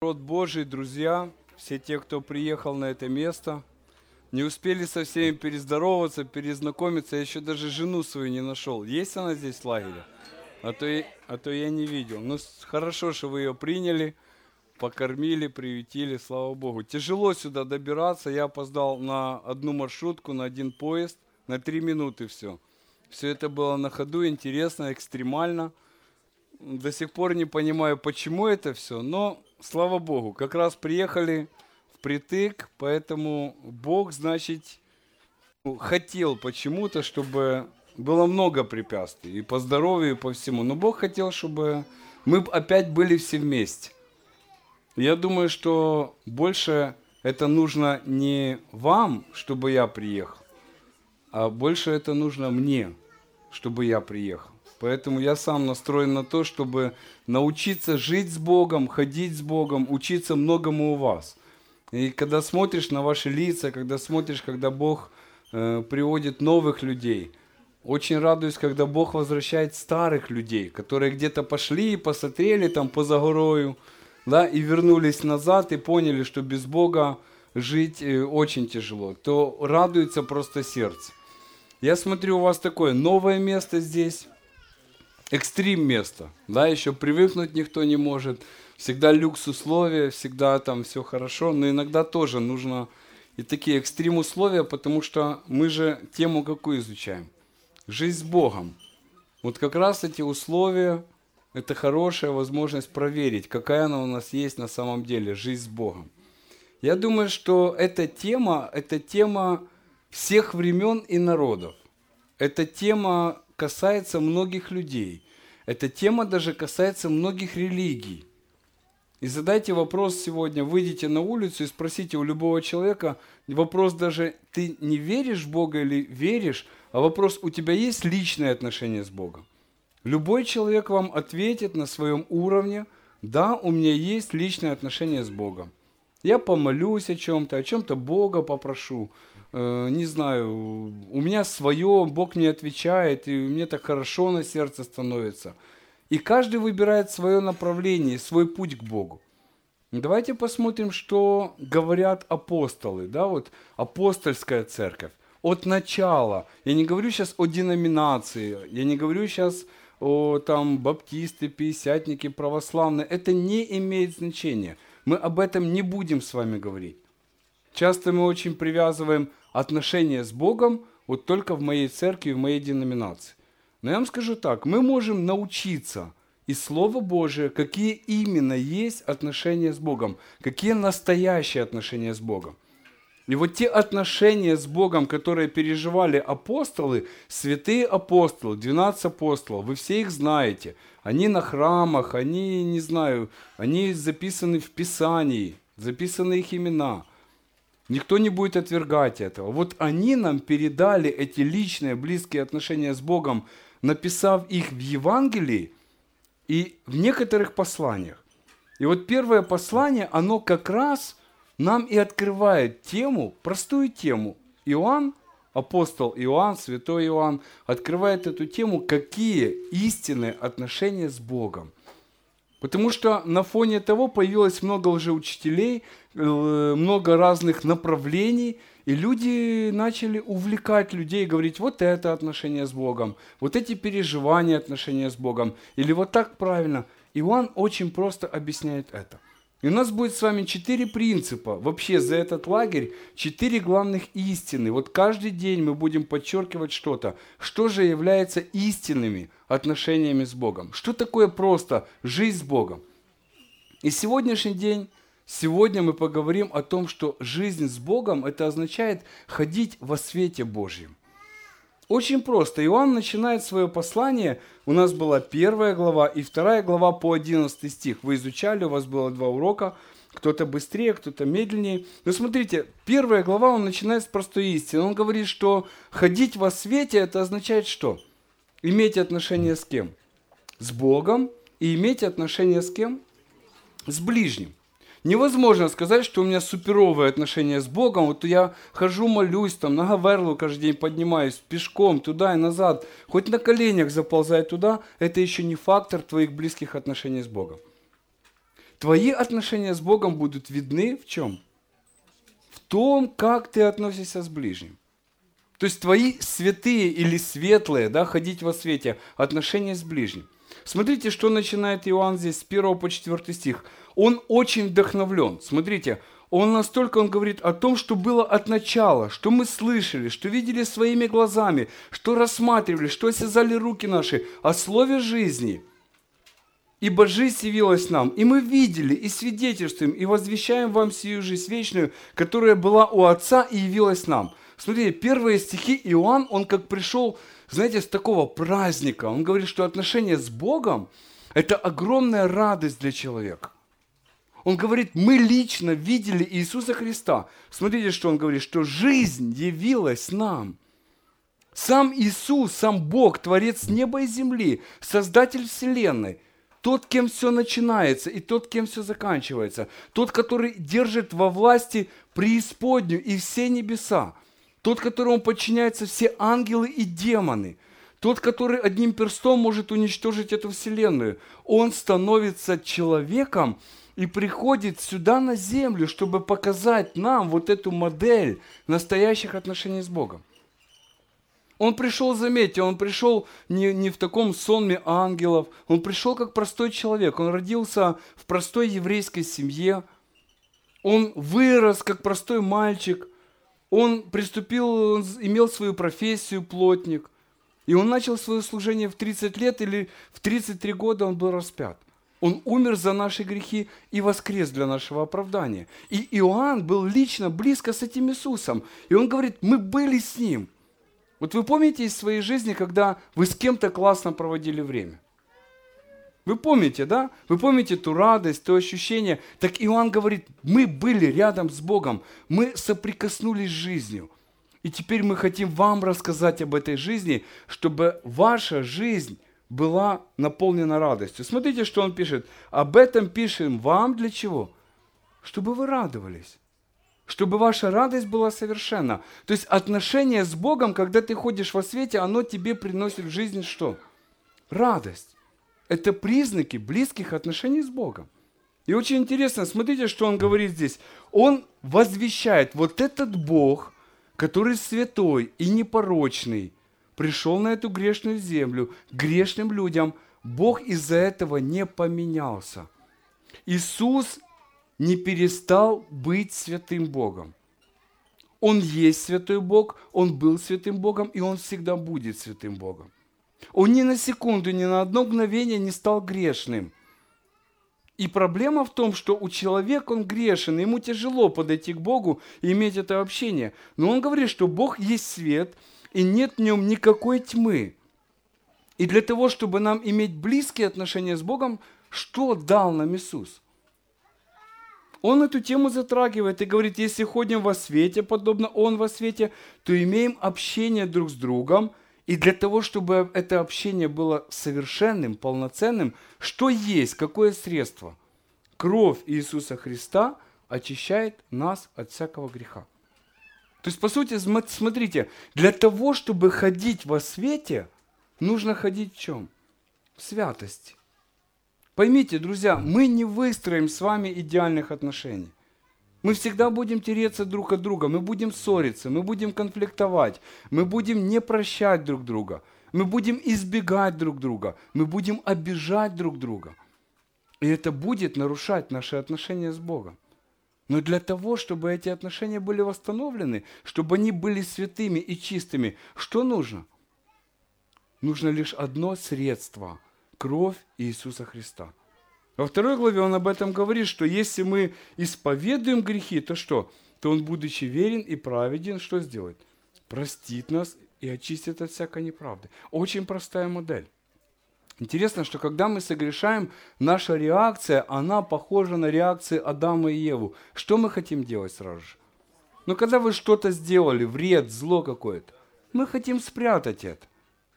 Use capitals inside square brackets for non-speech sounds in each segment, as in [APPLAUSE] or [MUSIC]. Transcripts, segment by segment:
Род Божий, друзья, все те, кто приехал на это место, не успели со всеми перездороваться, перезнакомиться, я еще даже жену свою не нашел. Есть она здесь в лагере? А то, а то я не видел. Ну, хорошо, что вы ее приняли, покормили, приютили, слава Богу. Тяжело сюда добираться, я опоздал на одну маршрутку, на один поезд, на три минуты все. Все это было на ходу, интересно, экстремально. До сих пор не понимаю, почему это все, но слава Богу, как раз приехали впритык, поэтому Бог, значит, ну, хотел почему-то, чтобы было много препятствий и по здоровью, и по всему. Но Бог хотел, чтобы мы опять были все вместе. Я думаю, что больше это нужно не вам, чтобы я приехал, а больше это нужно мне, чтобы я приехал. Поэтому я сам настроен на то, чтобы научиться жить с Богом, ходить с Богом, учиться многому у вас. И когда смотришь на ваши лица, когда смотришь, когда Бог э, приводит новых людей, очень радуюсь, когда Бог возвращает старых людей, которые где-то пошли, посмотрели там по загорою, да, и вернулись назад и поняли, что без Бога жить э, очень тяжело, то радуется просто сердце. Я смотрю, у вас такое новое место здесь, экстрим место, да, еще привыкнуть никто не может, всегда люкс условия, всегда там все хорошо, но иногда тоже нужно и такие экстрим условия, потому что мы же тему какую изучаем? Жизнь с Богом. Вот как раз эти условия, это хорошая возможность проверить, какая она у нас есть на самом деле, жизнь с Богом. Я думаю, что эта тема, это тема всех времен и народов. Эта тема касается многих людей. Эта тема даже касается многих религий. И задайте вопрос сегодня, выйдите на улицу и спросите у любого человека, вопрос даже, ты не веришь в Бога или веришь, а вопрос, у тебя есть личное отношение с Богом? Любой человек вам ответит на своем уровне, да, у меня есть личное отношение с Богом. Я помолюсь о чем-то, о чем-то Бога попрошу, не знаю, у меня свое, Бог мне отвечает, и мне так хорошо на сердце становится. И каждый выбирает свое направление, свой путь к Богу. Давайте посмотрим, что говорят апостолы, да, вот апостольская церковь. От начала, я не говорю сейчас о деноминации, я не говорю сейчас о там баптисты, пятидесятники, православные, это не имеет значения. Мы об этом не будем с вами говорить. Часто мы очень привязываем отношения с Богом вот только в моей церкви, в моей деноминации. Но я вам скажу так, мы можем научиться из Слова Божия, какие именно есть отношения с Богом, какие настоящие отношения с Богом. И вот те отношения с Богом, которые переживали апостолы, святые апостолы, 12 апостолов, вы все их знаете. Они на храмах, они, не знаю, они записаны в Писании, записаны их имена – Никто не будет отвергать этого. Вот они нам передали эти личные, близкие отношения с Богом, написав их в Евангелии и в некоторых посланиях. И вот первое послание, оно как раз нам и открывает тему, простую тему. Иоанн, апостол Иоанн, святой Иоанн, открывает эту тему, какие истинные отношения с Богом. Потому что на фоне того появилось много лжеучителей, э, много разных направлений, и люди начали увлекать людей, говорить, вот это отношение с Богом, вот эти переживания отношения с Богом, или вот так правильно. Иоанн очень просто объясняет это. И у нас будет с вами четыре принципа. Вообще за этот лагерь четыре главных истины. Вот каждый день мы будем подчеркивать что-то. Что же является истинными отношениями с Богом? Что такое просто жизнь с Богом? И сегодняшний день, сегодня мы поговорим о том, что жизнь с Богом, это означает ходить во свете Божьем. Очень просто. Иоанн начинает свое послание. У нас была первая глава и вторая глава по 11 стих. Вы изучали, у вас было два урока. Кто-то быстрее, кто-то медленнее. Но смотрите, первая глава, он начинает с простой истины. Он говорит, что ходить во свете, это означает что? Иметь отношение с кем? С Богом и иметь отношение с кем? С ближним. Невозможно сказать, что у меня суперовые отношения с Богом. Вот я хожу, молюсь, там, на Гаверлу каждый день поднимаюсь, пешком, туда и назад, хоть на коленях заползай туда, это еще не фактор твоих близких отношений с Богом. Твои отношения с Богом будут видны в чем? В том, как ты относишься с ближним. То есть твои святые или светлые, да, ходить во свете, отношения с ближним. Смотрите, что начинает Иоанн здесь с 1 по 4 стих. Он очень вдохновлен. Смотрите, он настолько, он говорит о том, что было от начала, что мы слышали, что видели своими глазами, что рассматривали, что осязали руки наши о слове жизни. Ибо жизнь явилась нам, и мы видели, и свидетельствуем, и возвещаем вам сию жизнь вечную, которая была у Отца и явилась нам. Смотрите, первые стихи Иоанн, он как пришел, знаете, с такого праздника. Он говорит, что отношения с Богом – это огромная радость для человека. Он говорит, мы лично видели Иисуса Христа. Смотрите, что он говорит, что жизнь явилась нам. Сам Иисус, сам Бог, Творец неба и земли, Создатель Вселенной, тот, кем все начинается и тот, кем все заканчивается, тот, который держит во власти преисподнюю и все небеса, тот, которому подчиняются все ангелы и демоны, тот, который одним перстом может уничтожить эту вселенную, он становится человеком, и приходит сюда на землю, чтобы показать нам вот эту модель настоящих отношений с Богом. Он пришел, заметьте, он пришел не, не в таком сонме ангелов, он пришел как простой человек, он родился в простой еврейской семье, он вырос как простой мальчик, он приступил, он имел свою профессию, плотник, и он начал свое служение в 30 лет или в 33 года он был распят. Он умер за наши грехи и воскрес для нашего оправдания. И Иоанн был лично близко с этим Иисусом. И он говорит, мы были с Ним. Вот вы помните из своей жизни, когда вы с кем-то классно проводили время? Вы помните, да? Вы помните ту радость, то ощущение. Так Иоанн говорит, мы были рядом с Богом, мы соприкоснулись с жизнью. И теперь мы хотим вам рассказать об этой жизни, чтобы ваша жизнь была наполнена радостью. Смотрите, что он пишет. Об этом пишем вам для чего? Чтобы вы радовались. Чтобы ваша радость была совершенна. То есть отношение с Богом, когда ты ходишь во свете, оно тебе приносит в жизнь что? Радость. Это признаки близких отношений с Богом. И очень интересно, смотрите, что он говорит здесь. Он возвещает, вот этот Бог, который святой и непорочный, пришел на эту грешную землю, грешным людям, Бог из-за этого не поменялся. Иисус не перестал быть святым Богом. Он есть святой Бог, Он был святым Богом, и Он всегда будет святым Богом. Он ни на секунду, ни на одно мгновение не стал грешным. И проблема в том, что у человека он грешен, ему тяжело подойти к Богу и иметь это общение. Но он говорит, что Бог есть свет – и нет в нем никакой тьмы. И для того, чтобы нам иметь близкие отношения с Богом, что дал нам Иисус? Он эту тему затрагивает и говорит, если ходим во свете, подобно Он во свете, то имеем общение друг с другом. И для того, чтобы это общение было совершенным, полноценным, что есть, какое средство? Кровь Иисуса Христа очищает нас от всякого греха. То есть, по сути, смотрите, для того, чтобы ходить во свете, нужно ходить в чем? В святости. Поймите, друзья, мы не выстроим с вами идеальных отношений. Мы всегда будем тереться друг от друга, мы будем ссориться, мы будем конфликтовать, мы будем не прощать друг друга, мы будем избегать друг друга, мы будем обижать друг друга. И это будет нарушать наши отношения с Богом. Но для того, чтобы эти отношения были восстановлены, чтобы они были святыми и чистыми, что нужно? Нужно лишь одно средство – кровь Иисуса Христа. Во второй главе он об этом говорит, что если мы исповедуем грехи, то что? То он, будучи верен и праведен, что сделает? Простит нас и очистит от всякой неправды. Очень простая модель. Интересно, что когда мы согрешаем, наша реакция, она похожа на реакции Адама и Еву. Что мы хотим делать сразу же? Но когда вы что-то сделали, вред, зло какое-то, мы хотим спрятать это.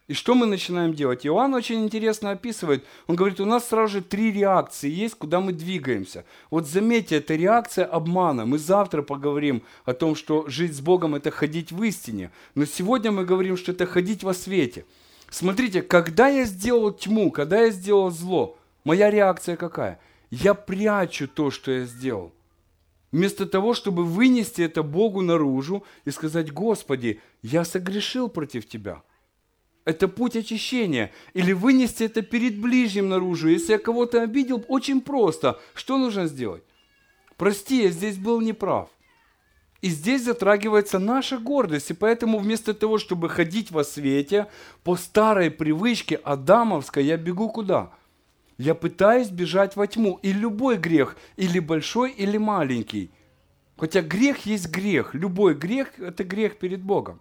И что мы начинаем делать? Иоанн очень интересно описывает. Он говорит, у нас сразу же три реакции есть, куда мы двигаемся. Вот заметьте, это реакция обмана. Мы завтра поговорим о том, что жить с Богом – это ходить в истине. Но сегодня мы говорим, что это ходить во свете – Смотрите, когда я сделал тьму, когда я сделал зло, моя реакция какая? я прячу то, что я сделал. Вместо того, чтобы вынести это Богу наружу и сказать, Господи, я согрешил против Тебя. Это путь очищения. Или вынести это перед ближним наружу. Если я кого-то обидел, очень просто. Что нужно сделать? Прости, я здесь был неправ. И здесь затрагивается наша гордость. И поэтому вместо того, чтобы ходить во свете, по старой привычке адамовской, я бегу куда? Я пытаюсь бежать во тьму. И любой грех, или большой, или маленький. Хотя грех есть грех. Любой грех – это грех перед Богом.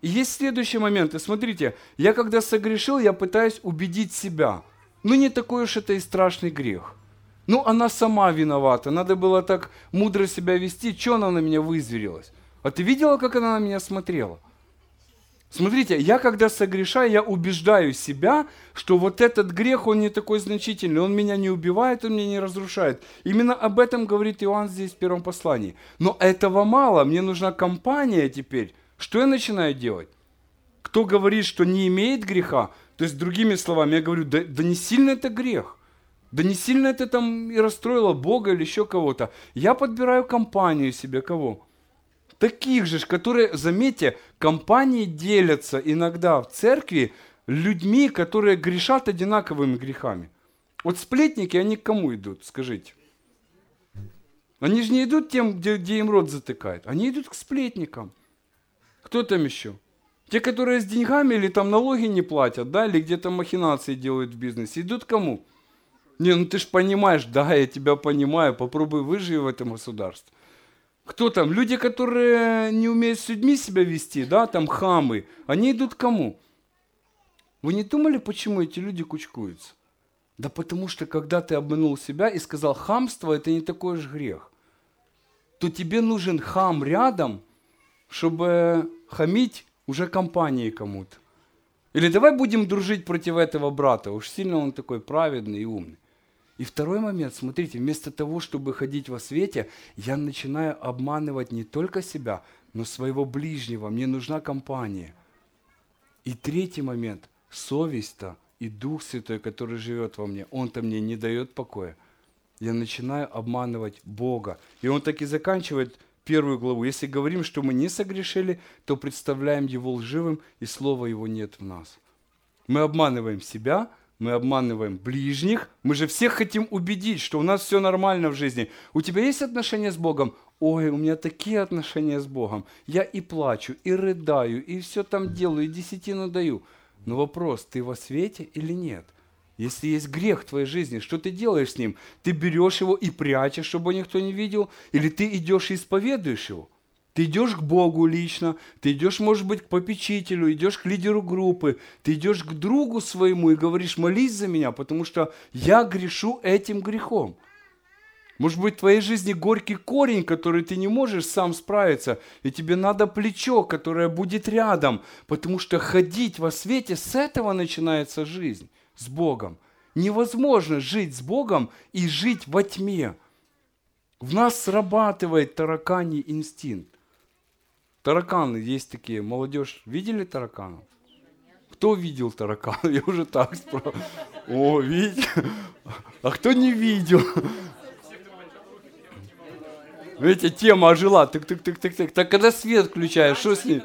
И есть следующий момент. И смотрите, я когда согрешил, я пытаюсь убедить себя. Ну не такой уж это и страшный грех. Ну, она сама виновата. Надо было так мудро себя вести. Что она на меня вызверилась? А ты видела, как она на меня смотрела? Смотрите, я когда согрешаю, я убеждаю себя, что вот этот грех, он не такой значительный, он меня не убивает, он меня не разрушает. Именно об этом говорит Иоанн здесь в первом послании. Но этого мало, мне нужна компания теперь. Что я начинаю делать? Кто говорит, что не имеет греха, то есть другими словами, я говорю, да, да не сильно это грех. Да не сильно это там и расстроило Бога или еще кого-то. Я подбираю компанию себе кого? Таких же, которые, заметьте, компании делятся иногда в церкви людьми, которые грешат одинаковыми грехами. Вот сплетники, они к кому идут, скажите? Они же не идут тем, где, где им рот затыкает. Они идут к сплетникам. Кто там еще? Те, которые с деньгами или там налоги не платят, да, или где-то махинации делают в бизнесе, идут к кому? Не, ну ты ж понимаешь, да, я тебя понимаю, попробуй выживи в этом государстве. Кто там? Люди, которые не умеют с людьми себя вести, да, там хамы, они идут к кому? Вы не думали, почему эти люди кучкуются? Да потому что, когда ты обманул себя и сказал, хамство – это не такой уж грех, то тебе нужен хам рядом, чтобы хамить уже компании кому-то. Или давай будем дружить против этого брата, уж сильно он такой праведный и умный. И второй момент, смотрите, вместо того, чтобы ходить во свете, я начинаю обманывать не только себя, но своего ближнего. Мне нужна компания. И третий момент, совесть-то и Дух Святой, который живет во мне, Он-то мне не дает покоя. Я начинаю обманывать Бога. И он так и заканчивает первую главу. Если говорим, что мы не согрешили, то представляем Его лживым, и Слова Его нет в нас. Мы обманываем себя, мы обманываем ближних, мы же всех хотим убедить, что у нас все нормально в жизни. У тебя есть отношения с Богом? Ой, у меня такие отношения с Богом. Я и плачу, и рыдаю, и все там делаю, и десятину даю. Но вопрос, ты во свете или нет? Если есть грех в твоей жизни, что ты делаешь с ним? Ты берешь его и прячешь, чтобы никто не видел? Или ты идешь и исповедуешь его? Ты идешь к Богу лично, ты идешь, может быть, к попечителю, идешь к лидеру группы, ты идешь к другу своему и говоришь, молись за меня, потому что я грешу этим грехом. Может быть, в твоей жизни горький корень, который ты не можешь сам справиться, и тебе надо плечо, которое будет рядом, потому что ходить во свете, с этого начинается жизнь, с Богом. Невозможно жить с Богом и жить во тьме. В нас срабатывает тараканий инстинкт. Тараканы есть такие. Молодежь, видели тараканов? Кто видел тараканов? [LAUGHS] Я уже так спрашиваю. О, видите? А кто не видел? Видите, тема ожила. Тык, тык, тык, тык, тык. Так когда свет включаешь, что с ним?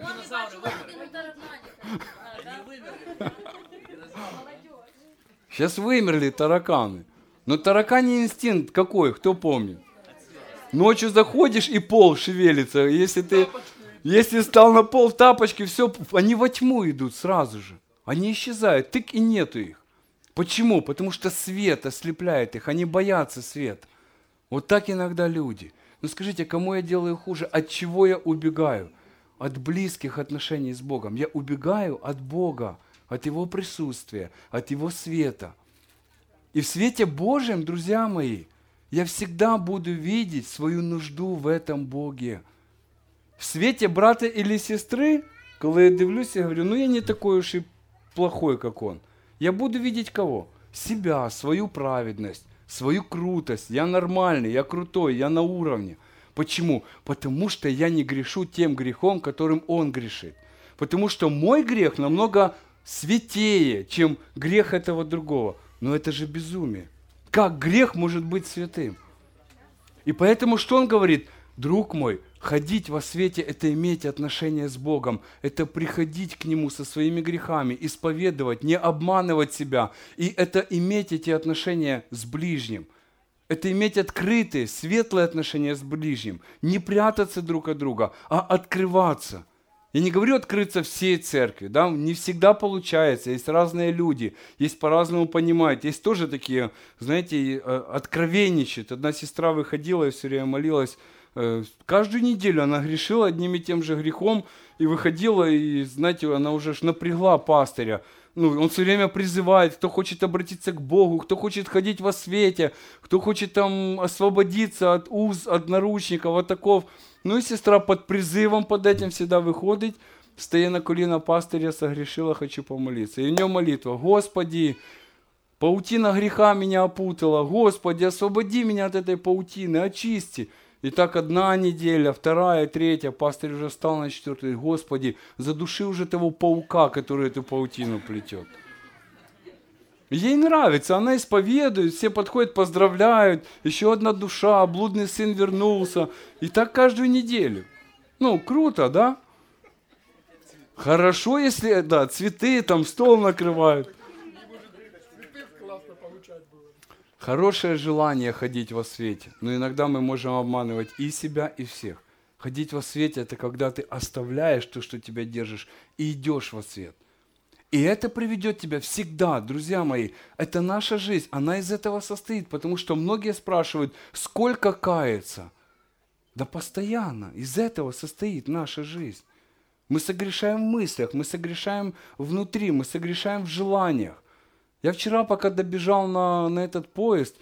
Сейчас вымерли тараканы. Но тараканий инстинкт какой, кто помнит? Ночью заходишь и пол шевелится. Если ты если стал на пол тапочки, все, они во тьму идут сразу же. Они исчезают, тык и нету их. Почему? Потому что свет ослепляет их, они боятся света. Вот так иногда люди. Ну скажите, кому я делаю хуже? От чего я убегаю? От близких отношений с Богом. Я убегаю от Бога, от Его присутствия, от Его света. И в свете Божьем, друзья мои, я всегда буду видеть свою нужду в этом Боге – в свете брата или сестры, когда я дивлюсь, я говорю, ну я не такой уж и плохой, как он. Я буду видеть кого? Себя, свою праведность, свою крутость. Я нормальный, я крутой, я на уровне. Почему? Потому что я не грешу тем грехом, которым он грешит. Потому что мой грех намного святее, чем грех этого другого. Но это же безумие. Как грех может быть святым? И поэтому что он говорит? Друг мой, ходить во свете – это иметь отношение с Богом, это приходить к Нему со своими грехами, исповедовать, не обманывать себя. И это иметь эти отношения с ближним. Это иметь открытые, светлые отношения с ближним. Не прятаться друг от друга, а открываться – я не говорю открыться всей церкви, да, не всегда получается, есть разные люди, есть по-разному понимают, есть тоже такие, знаете, э, откровенничают. Одна сестра выходила и все время молилась, каждую неделю она грешила одним и тем же грехом, и выходила, и, знаете, она уже напрягла пастыря. Ну, он все время призывает, кто хочет обратиться к Богу, кто хочет ходить во свете, кто хочет там освободиться от уз, от наручников, от таков. Ну и сестра под призывом под этим всегда выходит, стоя на коліна пастыря, согрешила, хочу помолиться. И в нем молитва, Господи, паутина греха меня опутала, Господи, освободи меня от этой паутины, очисти. И так одна неделя, вторая, третья, пастырь уже встал на четвертую, Господи, задуши уже того паука, который эту паутину плетет. Ей нравится, она исповедует, все подходят, поздравляют, еще одна душа, блудный сын вернулся. И так каждую неделю. Ну, круто, да? Хорошо, если, да, цветы там, стол накрывают. Хорошее желание ходить во свете, но иногда мы можем обманывать и себя, и всех. Ходить во свете – это когда ты оставляешь то, что тебя держишь, и идешь во свет. И это приведет тебя всегда, друзья мои. Это наша жизнь, она из этого состоит, потому что многие спрашивают, сколько кается? Да постоянно, из этого состоит наша жизнь. Мы согрешаем в мыслях, мы согрешаем внутри, мы согрешаем в желаниях. Я вчера, пока добежал на, на этот поезд,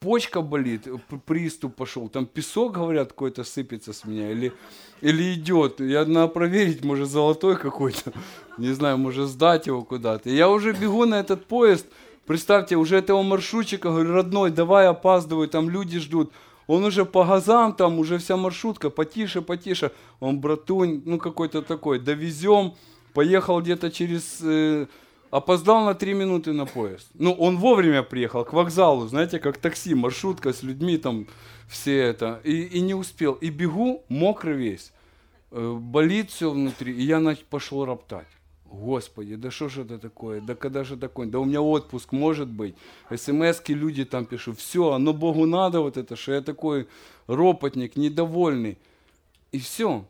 почка болит, приступ пошел, там песок, говорят, какой-то сыпется с меня, или, или идет. Я надо проверить, может, золотой какой-то не знаю, может сдать его куда-то. я уже бегу на этот поезд, представьте, уже этого маршрутчика, говорю, родной, давай опаздываю, там люди ждут. Он уже по газам, там уже вся маршрутка, потише, потише. Он, братунь, ну какой-то такой, довезем. Поехал где-то через... Э, опоздал на три минуты на поезд. Ну, он вовремя приехал к вокзалу, знаете, как такси, маршрутка с людьми там, все это. И, и не успел. И бегу, мокрый весь. Э, болит все внутри. И я пошел роптать. Господи, да что же это такое? Да когда же такое? Да у меня отпуск может быть. СМСки люди там пишут. Все, оно Богу надо вот это, что я такой ропотник, недовольный. И все.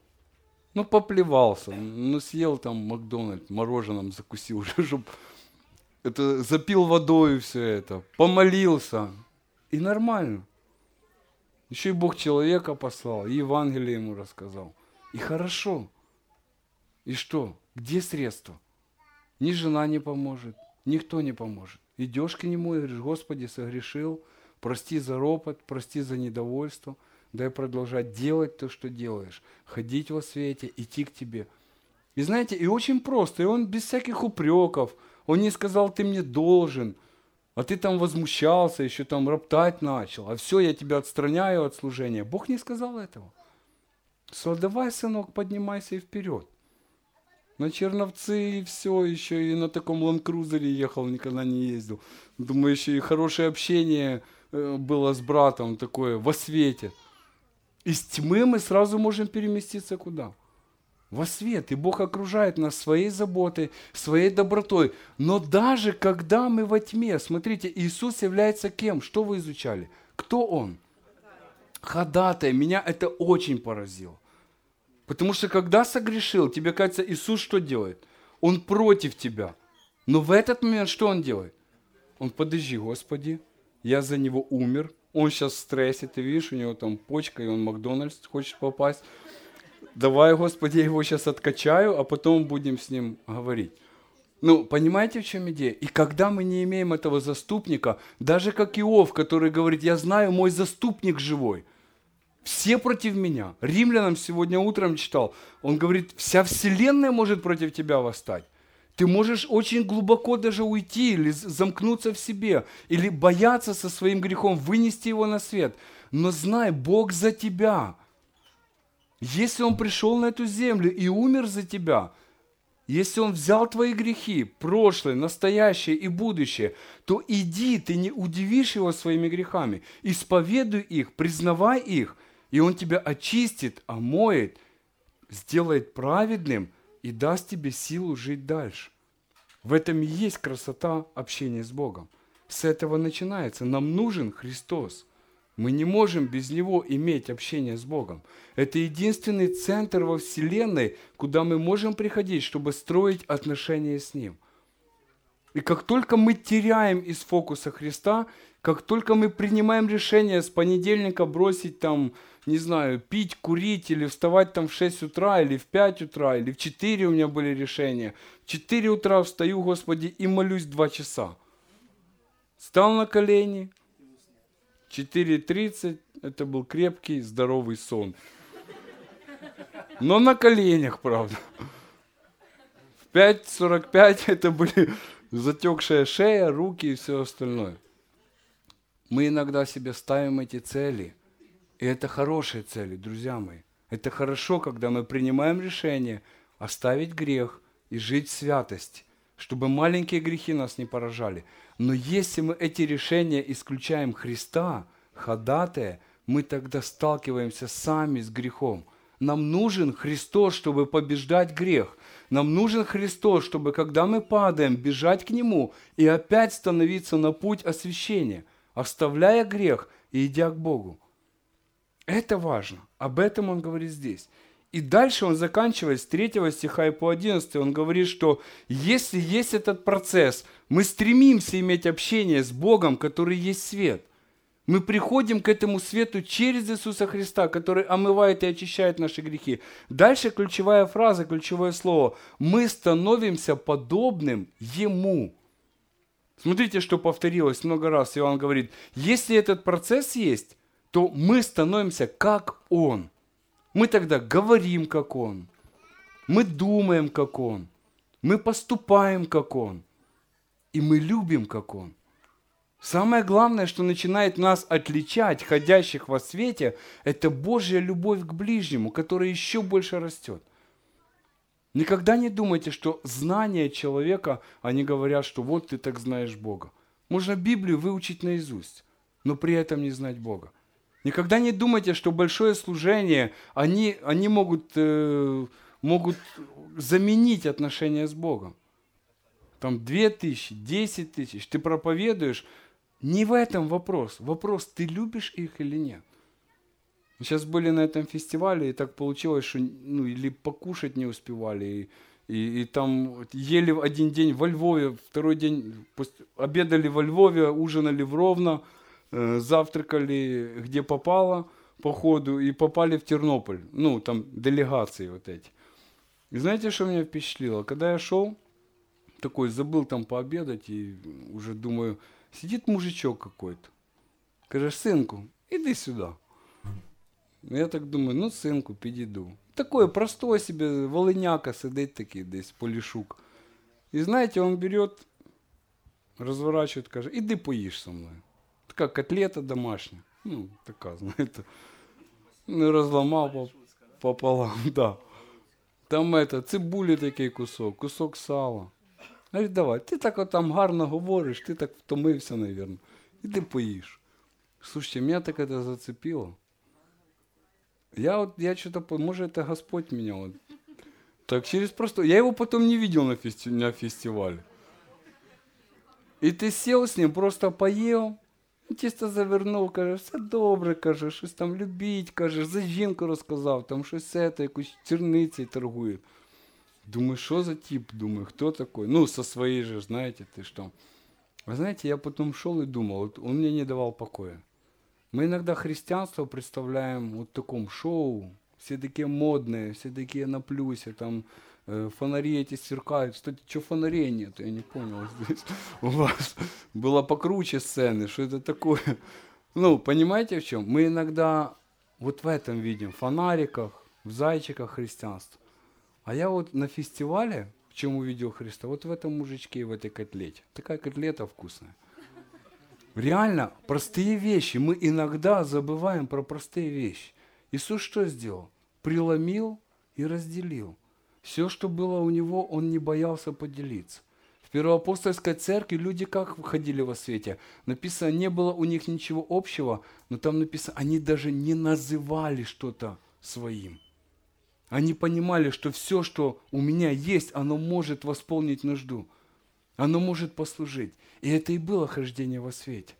Ну, поплевался. Ну, съел там Макдональд, мороженым закусил [LAUGHS] чтобы это запил водой все это, помолился. И нормально. Еще и Бог человека послал, и Евангелие ему рассказал. И хорошо. И что? Где средства? Ни жена не поможет, никто не поможет. Идешь к нему и говоришь, Господи, согрешил, прости за ропот, прости за недовольство, дай продолжать делать то, что делаешь, ходить во свете, идти к тебе. И знаете, и очень просто, и он без всяких упреков, он не сказал, ты мне должен, а ты там возмущался, еще там роптать начал, а все, я тебя отстраняю от служения. Бог не сказал этого. Сказал, давай, сынок, поднимайся и вперед. На Черновцы и все, еще и на таком ланкрузере ехал, никогда не ездил. Думаю, еще и хорошее общение э, было с братом такое, во свете. Из тьмы мы сразу можем переместиться куда? Во свет. И Бог окружает нас своей заботой, своей добротой. Но даже когда мы во тьме, смотрите, Иисус является кем? Что вы изучали? Кто Он? Ходатай. Меня это очень поразило. Потому что когда согрешил, тебе кажется, Иисус что делает? Он против тебя. Но в этот момент что он делает? Он, подожди, Господи, я за него умер, он сейчас в стрессе, ты видишь, у него там почка, и он в Макдональдс хочет попасть. Давай, Господи, я его сейчас откачаю, а потом будем с ним говорить. Ну, понимаете, в чем идея? И когда мы не имеем этого заступника, даже как Иов, который говорит, я знаю, мой заступник живой – все против меня. Римлянам сегодня утром читал. Он говорит, вся вселенная может против тебя восстать. Ты можешь очень глубоко даже уйти или замкнуться в себе, или бояться со своим грехом, вынести его на свет. Но знай, Бог за тебя. Если Он пришел на эту землю и умер за тебя, Если Он взял твои грехи, прошлое, настоящее и будущее, то иди, ты не удивишь Его своими грехами. Исповедуй их, признавай их, и Он тебя очистит, омоет, сделает праведным и даст тебе силу жить дальше. В этом и есть красота общения с Богом. С этого начинается. Нам нужен Христос – мы не можем без Него иметь общение с Богом. Это единственный центр во Вселенной, куда мы можем приходить, чтобы строить отношения с Ним. И как только мы теряем из фокуса Христа, как только мы принимаем решение с понедельника бросить там, не знаю, пить, курить или вставать там в 6 утра, или в 5 утра, или в 4 у меня были решения. В 4 утра встаю, Господи, и молюсь 2 часа. Стал на колени – 4.30 это был крепкий, здоровый сон. Но на коленях, правда. В 5.45 [LAUGHS] это были затекшая шея, руки и все остальное. Мы иногда себе ставим эти цели. И это хорошие цели, друзья мои. Это хорошо, когда мы принимаем решение оставить грех и жить в святости, чтобы маленькие грехи нас не поражали. Но если мы эти решения исключаем Христа, ходатая, мы тогда сталкиваемся сами с грехом. Нам нужен Христос, чтобы побеждать грех. Нам нужен Христос, чтобы, когда мы падаем, бежать к Нему и опять становиться на путь освящения, оставляя грех и идя к Богу. Это важно. Об этом он говорит здесь. И дальше он заканчивает с 3 стиха и по 11, он говорит, что если есть этот процесс, мы стремимся иметь общение с Богом, который есть свет. Мы приходим к этому свету через Иисуса Христа, который омывает и очищает наши грехи. Дальше ключевая фраза, ключевое слово. Мы становимся подобным Ему. Смотрите, что повторилось много раз. Иоанн говорит, если этот процесс есть, то мы становимся как Он. Мы тогда говорим, как Он. Мы думаем, как Он. Мы поступаем, как Он. И мы любим, как Он. Самое главное, что начинает нас отличать, ходящих во свете, это Божья любовь к ближнему, которая еще больше растет. Никогда не думайте, что знания человека, они говорят, что вот ты так знаешь Бога. Можно Библию выучить наизусть, но при этом не знать Бога. Никогда не думайте, что большое служение, они, они могут, э, могут заменить отношения с Богом. Там две тысячи, десять тысяч, ты проповедуешь, не в этом вопрос. Вопрос, ты любишь их или нет. Сейчас были на этом фестивале, и так получилось, что ну, или покушать не успевали, и, и, и там ели один день во Львове, второй день обедали во Львове, ужинали в Ровно, Э, завтракали где попало по ходу и попали в Тернополь. Ну, там делегации вот эти. И знаете, что меня впечатлило? Когда я шел, такой забыл там пообедать и уже думаю, сидит мужичок какой-то. Кажешь, сынку, иди сюда. Я так думаю, ну, синку, підійду. Такое простое себе, волыняка сидить такий десь, полішук. И знаете, он берет, разворачивает, каже, иди поешь со мной. Така котлета домашня. Ну, така, знаєте. Не розламав пополам, [LAUGHS] да. Там это, цибулі такий кусок, кусок сала. Говорить, давай, ти так от там гарно говориш, ти так втомився, мабуть. Іди поїж. Слушайте, меня так это зацепило. Я вот, я что-то, может, это Господь меня вот. Так через просто, я его потом не видел на, фести, на фестивале. И ты сел с ним, просто поел, Тісто завернув, каже, все добре, каже, щось там любіть, каже, за жінку розказав, там щось це, якусь черниці торгує. Думаю, что за тип? Думаю, кто такой? Ну, со своей же, знаете, ты что. Вы знаете, я потом шел и думал, вот он мне не давал покоя. Мы иногда христианство представляем вот в таком шоу, все такие модные, все такие на плюсе, там Э, фонари эти сверкают. Кстати, что фонарей нет? Я не понял [LAUGHS] здесь. У вас было покруче сцены. Что это такое? Ну, понимаете в чем? Мы иногда вот в этом видим, в фонариках, в зайчиках христианства. А я вот на фестивале, в чем увидел Христа, вот в этом мужичке и в этой котлете. Такая котлета вкусная. Реально, простые вещи. Мы иногда забываем про простые вещи. Иисус что сделал? Преломил и разделил. Все, что было у него, он не боялся поделиться. В Первоапостольской церкви люди как ходили во свете? Написано, не было у них ничего общего, но там написано, они даже не называли что-то своим. Они понимали, что все, что у меня есть, оно может восполнить нужду. Оно может послужить. И это и было хождение во свете.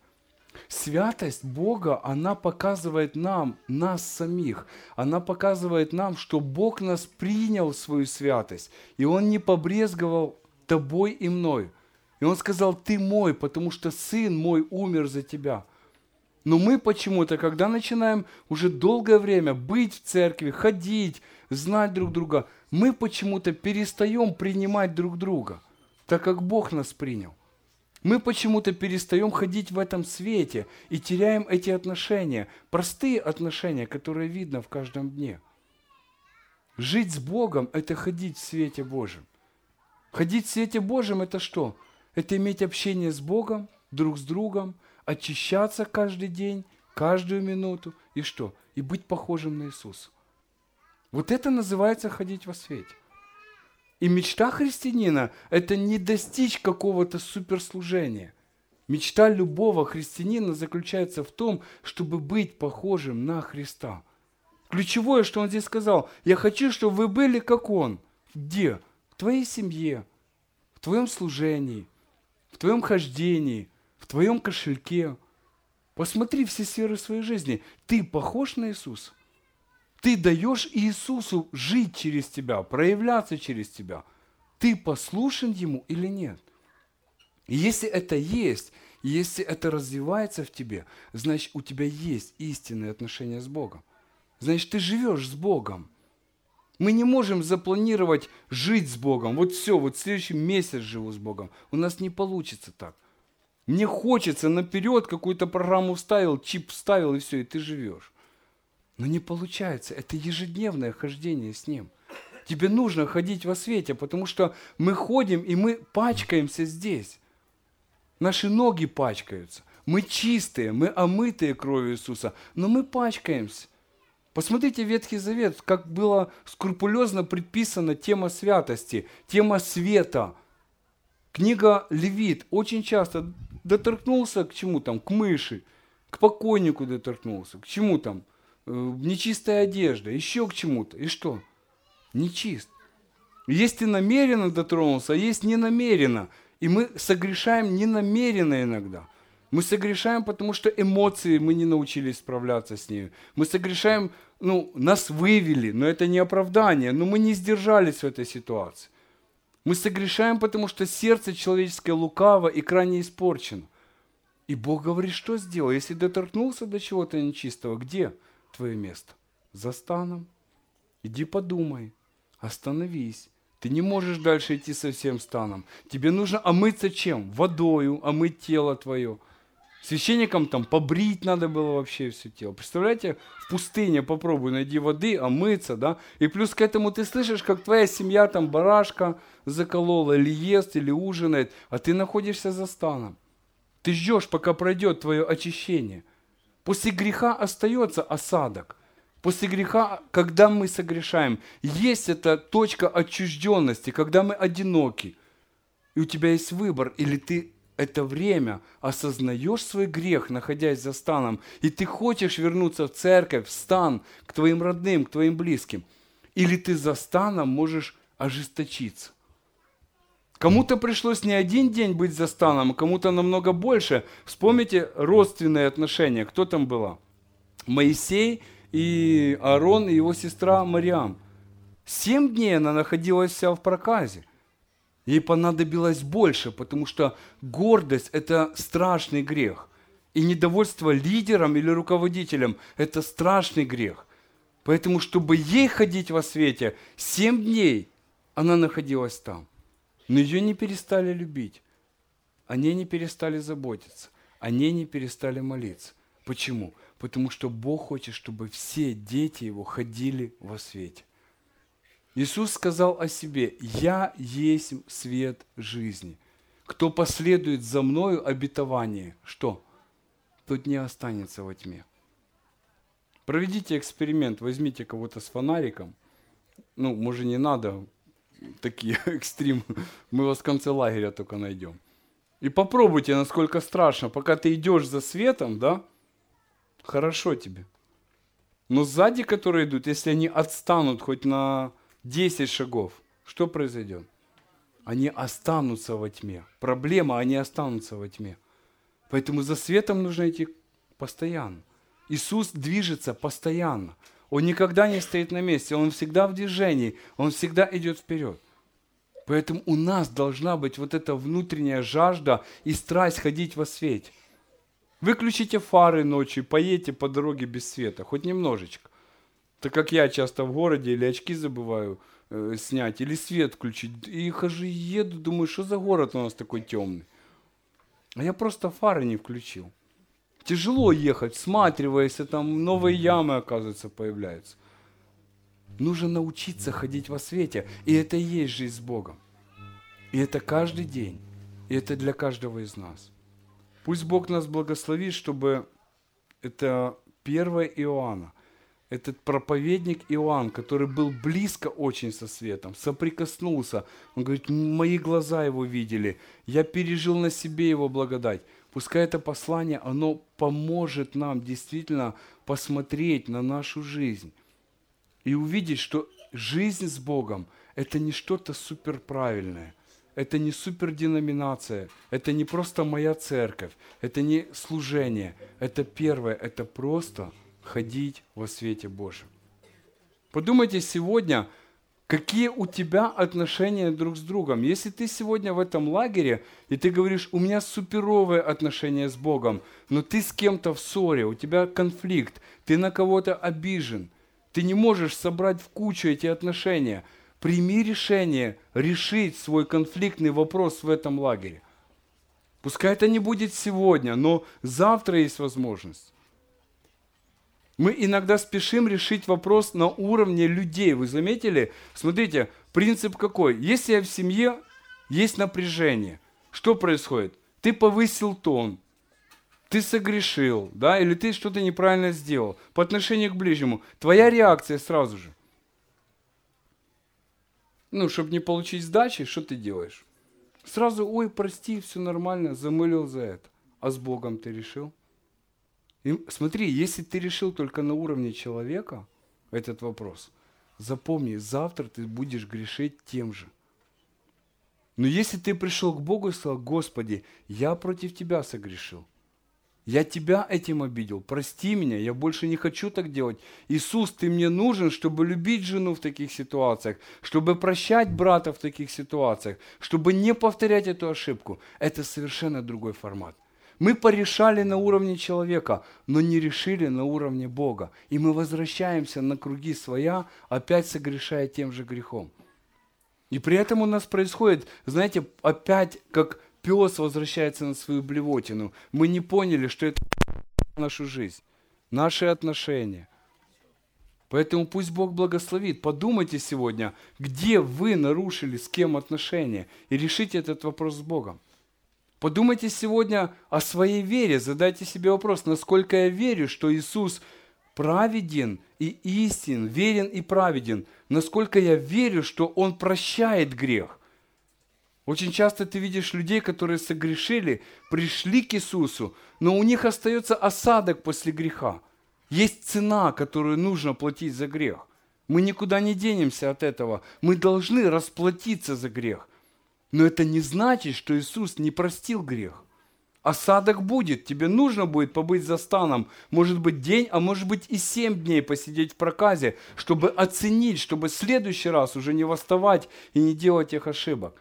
Святость Бога, она показывает нам, нас самих. Она показывает нам, что Бог нас принял в свою святость. И Он не побрезговал тобой и мной. И Он сказал, ты мой, потому что Сын мой умер за тебя. Но мы почему-то, когда начинаем уже долгое время быть в церкви, ходить, знать друг друга, мы почему-то перестаем принимать друг друга, так как Бог нас принял. Мы почему-то перестаем ходить в этом свете и теряем эти отношения, простые отношения, которые видно в каждом дне. Жить с Богом – это ходить в свете Божьем. Ходить в свете Божьем – это что? Это иметь общение с Богом, друг с другом, очищаться каждый день, каждую минуту и что? И быть похожим на Иисуса. Вот это называется ходить во свете. И мечта христианина – это не достичь какого-то суперслужения. Мечта любого христианина заключается в том, чтобы быть похожим на Христа. Ключевое, что он здесь сказал, я хочу, чтобы вы были как он. Где? В твоей семье, в твоем служении, в твоем хождении, в твоем кошельке. Посмотри все сферы своей жизни. Ты похож на Иисуса? Ты даешь Иисусу жить через тебя, проявляться через тебя. Ты послушен Ему или нет? Если это есть, если это развивается в тебе, значит, у тебя есть истинные отношения с Богом. Значит, ты живешь с Богом. Мы не можем запланировать жить с Богом. Вот все, вот следующий месяц живу с Богом. У нас не получится так. Мне хочется наперед какую-то программу вставил, чип вставил, и все, и ты живешь. Но не получается. Это ежедневное хождение с Ним. Тебе нужно ходить во свете, потому что мы ходим и мы пачкаемся здесь. Наши ноги пачкаются. Мы чистые, мы омытые кровью Иисуса, но мы пачкаемся. Посмотрите Ветхий Завет, как было скрупулезно предписана тема святости, тема света. Книга Левит очень часто доторкнулся к чему там, к мыши, к покойнику доторкнулся, к чему там – нечистая одежда, еще к чему-то. И что? Нечист. Есть ты намеренно дотронулся, а есть ненамеренно. И мы согрешаем ненамеренно иногда. Мы согрешаем, потому что эмоции мы не научились справляться с ними. Мы согрешаем, ну, нас вывели, но это не оправдание, но мы не сдержались в этой ситуации. Мы согрешаем, потому что сердце человеческое лукаво и крайне испорчено. И Бог говорит, что сделал? Если доторкнулся до чего-то нечистого, где? Твое место? За станом. Иди подумай, остановись. Ты не можешь дальше идти со всем станом. Тебе нужно омыться чем? Водою, омыть тело твое. Священникам там побрить надо было вообще все тело. Представляете, в пустыне попробуй найди воды, омыться, да? И плюс к этому ты слышишь, как твоя семья там барашка заколола, или ест, или ужинает, а ты находишься за станом. Ты ждешь, пока пройдет твое очищение – После греха остается осадок. После греха, когда мы согрешаем, есть эта точка отчужденности, когда мы одиноки. И у тебя есть выбор, или ты это время осознаешь свой грех, находясь за станом, и ты хочешь вернуться в церковь, в стан, к твоим родным, к твоим близким, или ты за станом можешь ожесточиться. Кому-то пришлось не один день быть за станом, кому-то намного больше. Вспомните родственные отношения. Кто там была? Моисей и Аарон и его сестра Мариам. Семь дней она находилась вся в проказе. Ей понадобилось больше, потому что гордость – это страшный грех. И недовольство лидером или руководителем – это страшный грех. Поэтому, чтобы ей ходить во свете, семь дней она находилась там. Но ее не перестали любить. Они не перестали заботиться. Они не перестали молиться. Почему? Потому что Бог хочет, чтобы все дети Его ходили во свете. Иисус сказал о себе, «Я есть свет жизни. Кто последует за Мною обетование, что? Тот не останется во тьме». Проведите эксперимент, возьмите кого-то с фонариком, ну, может, не надо такие [LAUGHS] экстрим. Мы вас в конце лагеря только найдем. И попробуйте, насколько страшно, пока ты идешь за светом, да, хорошо тебе. Но сзади, которые идут, если они отстанут хоть на 10 шагов, что произойдет? Они останутся во тьме. Проблема, они останутся во тьме. Поэтому за светом нужно идти постоянно. Иисус движется постоянно. Он никогда не стоит на месте, он всегда в движении, он всегда идет вперед. Поэтому у нас должна быть вот эта внутренняя жажда и страсть ходить во свете. Выключите фары ночью, поедете по дороге без света, хоть немножечко. Так как я часто в городе или очки забываю э, снять, или свет включить. И хожу, еду, думаю, что за город у нас такой темный. А я просто фары не включил. Тяжело ехать, всматриваясь, и там новые ямы, оказывается, появляются. Нужно научиться ходить во свете. И это и есть жизнь с Богом. И это каждый день. И это для каждого из нас. Пусть Бог нас благословит, чтобы это 1 Иоанна, этот проповедник Иоанн, который был близко очень со светом, соприкоснулся. Он говорит, мои глаза его видели, я пережил на себе его благодать. Пускай это послание, оно поможет нам действительно посмотреть на нашу жизнь и увидеть, что жизнь с Богом – это не что-то суперправильное, это не суперденоминация, это не просто моя церковь, это не служение, это первое, это просто ходить во свете Божьем. Подумайте сегодня – Какие у тебя отношения друг с другом? Если ты сегодня в этом лагере, и ты говоришь, у меня суперовые отношения с Богом, но ты с кем-то в ссоре, у тебя конфликт, ты на кого-то обижен, ты не можешь собрать в кучу эти отношения, прими решение решить свой конфликтный вопрос в этом лагере. Пускай это не будет сегодня, но завтра есть возможность. Мы иногда спешим решить вопрос на уровне людей. Вы заметили? Смотрите, принцип какой? Если я в семье, есть напряжение. Что происходит? Ты повысил тон, ты согрешил, да, или ты что-то неправильно сделал по отношению к ближнему. Твоя реакция сразу же. Ну, чтобы не получить сдачи, что ты делаешь? Сразу, ой, прости, все нормально, замылил за это. А с Богом ты решил? И смотри, если ты решил только на уровне человека этот вопрос, запомни, завтра ты будешь грешить тем же. Но если ты пришел к Богу и сказал, Господи, я против Тебя согрешил, я Тебя этим обидел, прости меня, я больше не хочу так делать. Иисус, Ты мне нужен, чтобы любить жену в таких ситуациях, чтобы прощать брата в таких ситуациях, чтобы не повторять эту ошибку. Это совершенно другой формат. Мы порешали на уровне человека, но не решили на уровне Бога. И мы возвращаемся на круги своя, опять согрешая тем же грехом. И при этом у нас происходит, знаете, опять как пес возвращается на свою блевотину. Мы не поняли, что это нашу жизнь, наши отношения. Поэтому пусть Бог благословит. Подумайте сегодня, где вы нарушили с кем отношения, и решите этот вопрос с Богом. Подумайте сегодня о своей вере, задайте себе вопрос, насколько я верю, что Иисус праведен и истин, верен и праведен, насколько я верю, что Он прощает грех. Очень часто ты видишь людей, которые согрешили, пришли к Иисусу, но у них остается осадок после греха. Есть цена, которую нужно платить за грех. Мы никуда не денемся от этого. Мы должны расплатиться за грех. Но это не значит, что Иисус не простил грех. Осадок будет, тебе нужно будет побыть за станом, может быть день, а может быть и семь дней посидеть в проказе, чтобы оценить, чтобы в следующий раз уже не восставать и не делать тех ошибок.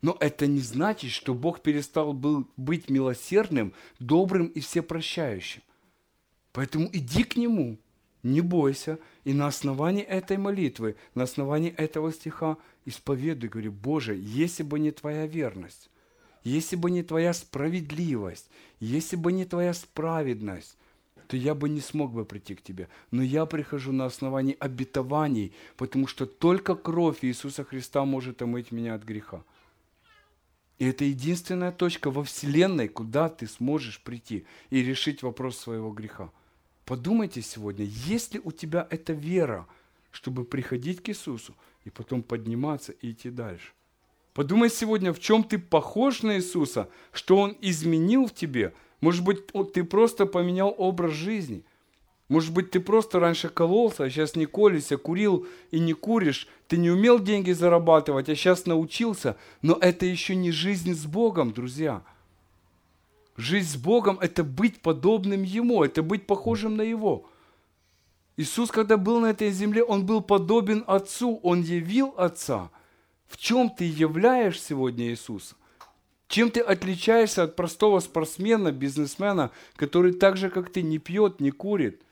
Но это не значит, что Бог перестал был быть милосердным, добрым и всепрощающим. Поэтому иди к Нему, не бойся, и на основании этой молитвы, на основании этого стиха исповедуй, говори, Боже, если бы не Твоя верность, если бы не Твоя справедливость, если бы не Твоя справедность, то я бы не смог бы прийти к Тебе. Но я прихожу на основании обетований, потому что только кровь Иисуса Христа может омыть меня от греха. И это единственная точка во Вселенной, куда ты сможешь прийти и решить вопрос своего греха. Подумайте сегодня, есть ли у тебя эта вера, чтобы приходить к Иисусу и потом подниматься и идти дальше. Подумай сегодня, в чем ты похож на Иисуса, что Он изменил в тебе. Может быть, ты просто поменял образ жизни. Может быть, ты просто раньше кололся, а сейчас не колешься, курил и не куришь. Ты не умел деньги зарабатывать, а сейчас научился. Но это еще не жизнь с Богом, друзья. Жизнь с Богом – это быть подобным Ему, это быть похожим на Его. Иисус, когда был на этой земле, Он был подобен Отцу, Он явил Отца – в чем ты являешь сегодня Иисуса? Чем ты отличаешься от простого спортсмена, бизнесмена, который так же, как ты, не пьет, не курит,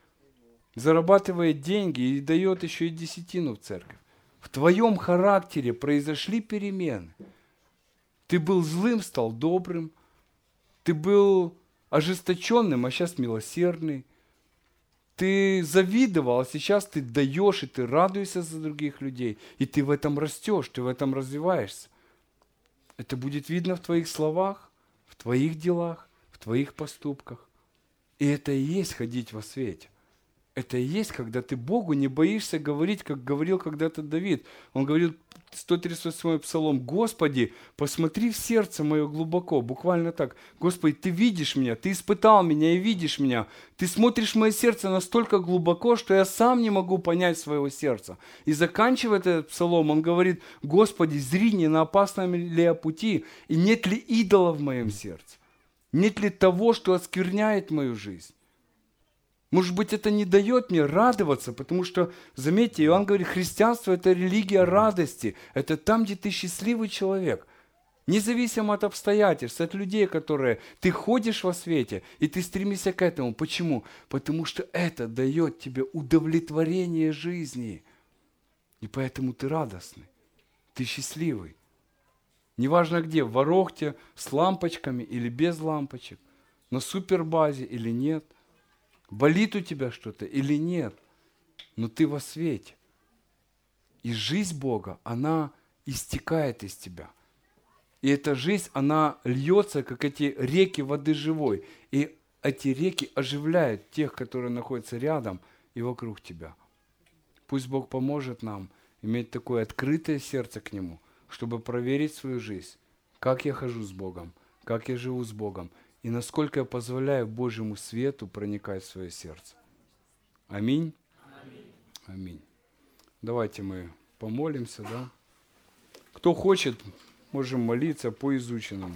зарабатывает деньги и дает еще и десятину в церковь? В твоем характере произошли перемены. Ты был злым, стал добрым. Ты был ожесточенным, а сейчас милосердный. Ты завидовал, а сейчас ты даешь, и ты радуешься за других людей. И ты в этом растешь, ты в этом развиваешься. Это будет видно в твоих словах, в твоих делах, в твоих поступках. И это и есть ходить во свете. Это и есть, когда ты Богу не боишься говорить, как говорил когда-то Давид. Он говорил, 138 псалом, «Господи, посмотри в сердце мое глубоко». Буквально так. «Господи, Ты видишь меня, Ты испытал меня и видишь меня. Ты смотришь в мое сердце настолько глубоко, что я сам не могу понять своего сердца». И заканчивая этот псалом, он говорит, «Господи, зри, не на опасном ли я пути, и нет ли идола в моем сердце? Нет ли того, что оскверняет мою жизнь?» Может быть, это не дает мне радоваться, потому что, заметьте, Иоанн говорит, христианство – это религия радости. Это там, где ты счастливый человек. Независимо от обстоятельств, от людей, которые ты ходишь во свете, и ты стремишься к этому. Почему? Потому что это дает тебе удовлетворение жизни. И поэтому ты радостный, ты счастливый. Неважно где, в ворохте, с лампочками или без лампочек, на супербазе или нет – болит у тебя что-то или нет, но ты во свете. И жизнь Бога, она истекает из тебя. И эта жизнь, она льется, как эти реки воды живой. И эти реки оживляют тех, которые находятся рядом и вокруг тебя. Пусть Бог поможет нам иметь такое открытое сердце к Нему, чтобы проверить свою жизнь, как я хожу с Богом, как я живу с Богом, и насколько я позволяю Божьему свету проникать в свое сердце. Аминь. Аминь. Давайте мы помолимся, да? Кто хочет, можем молиться по изученному.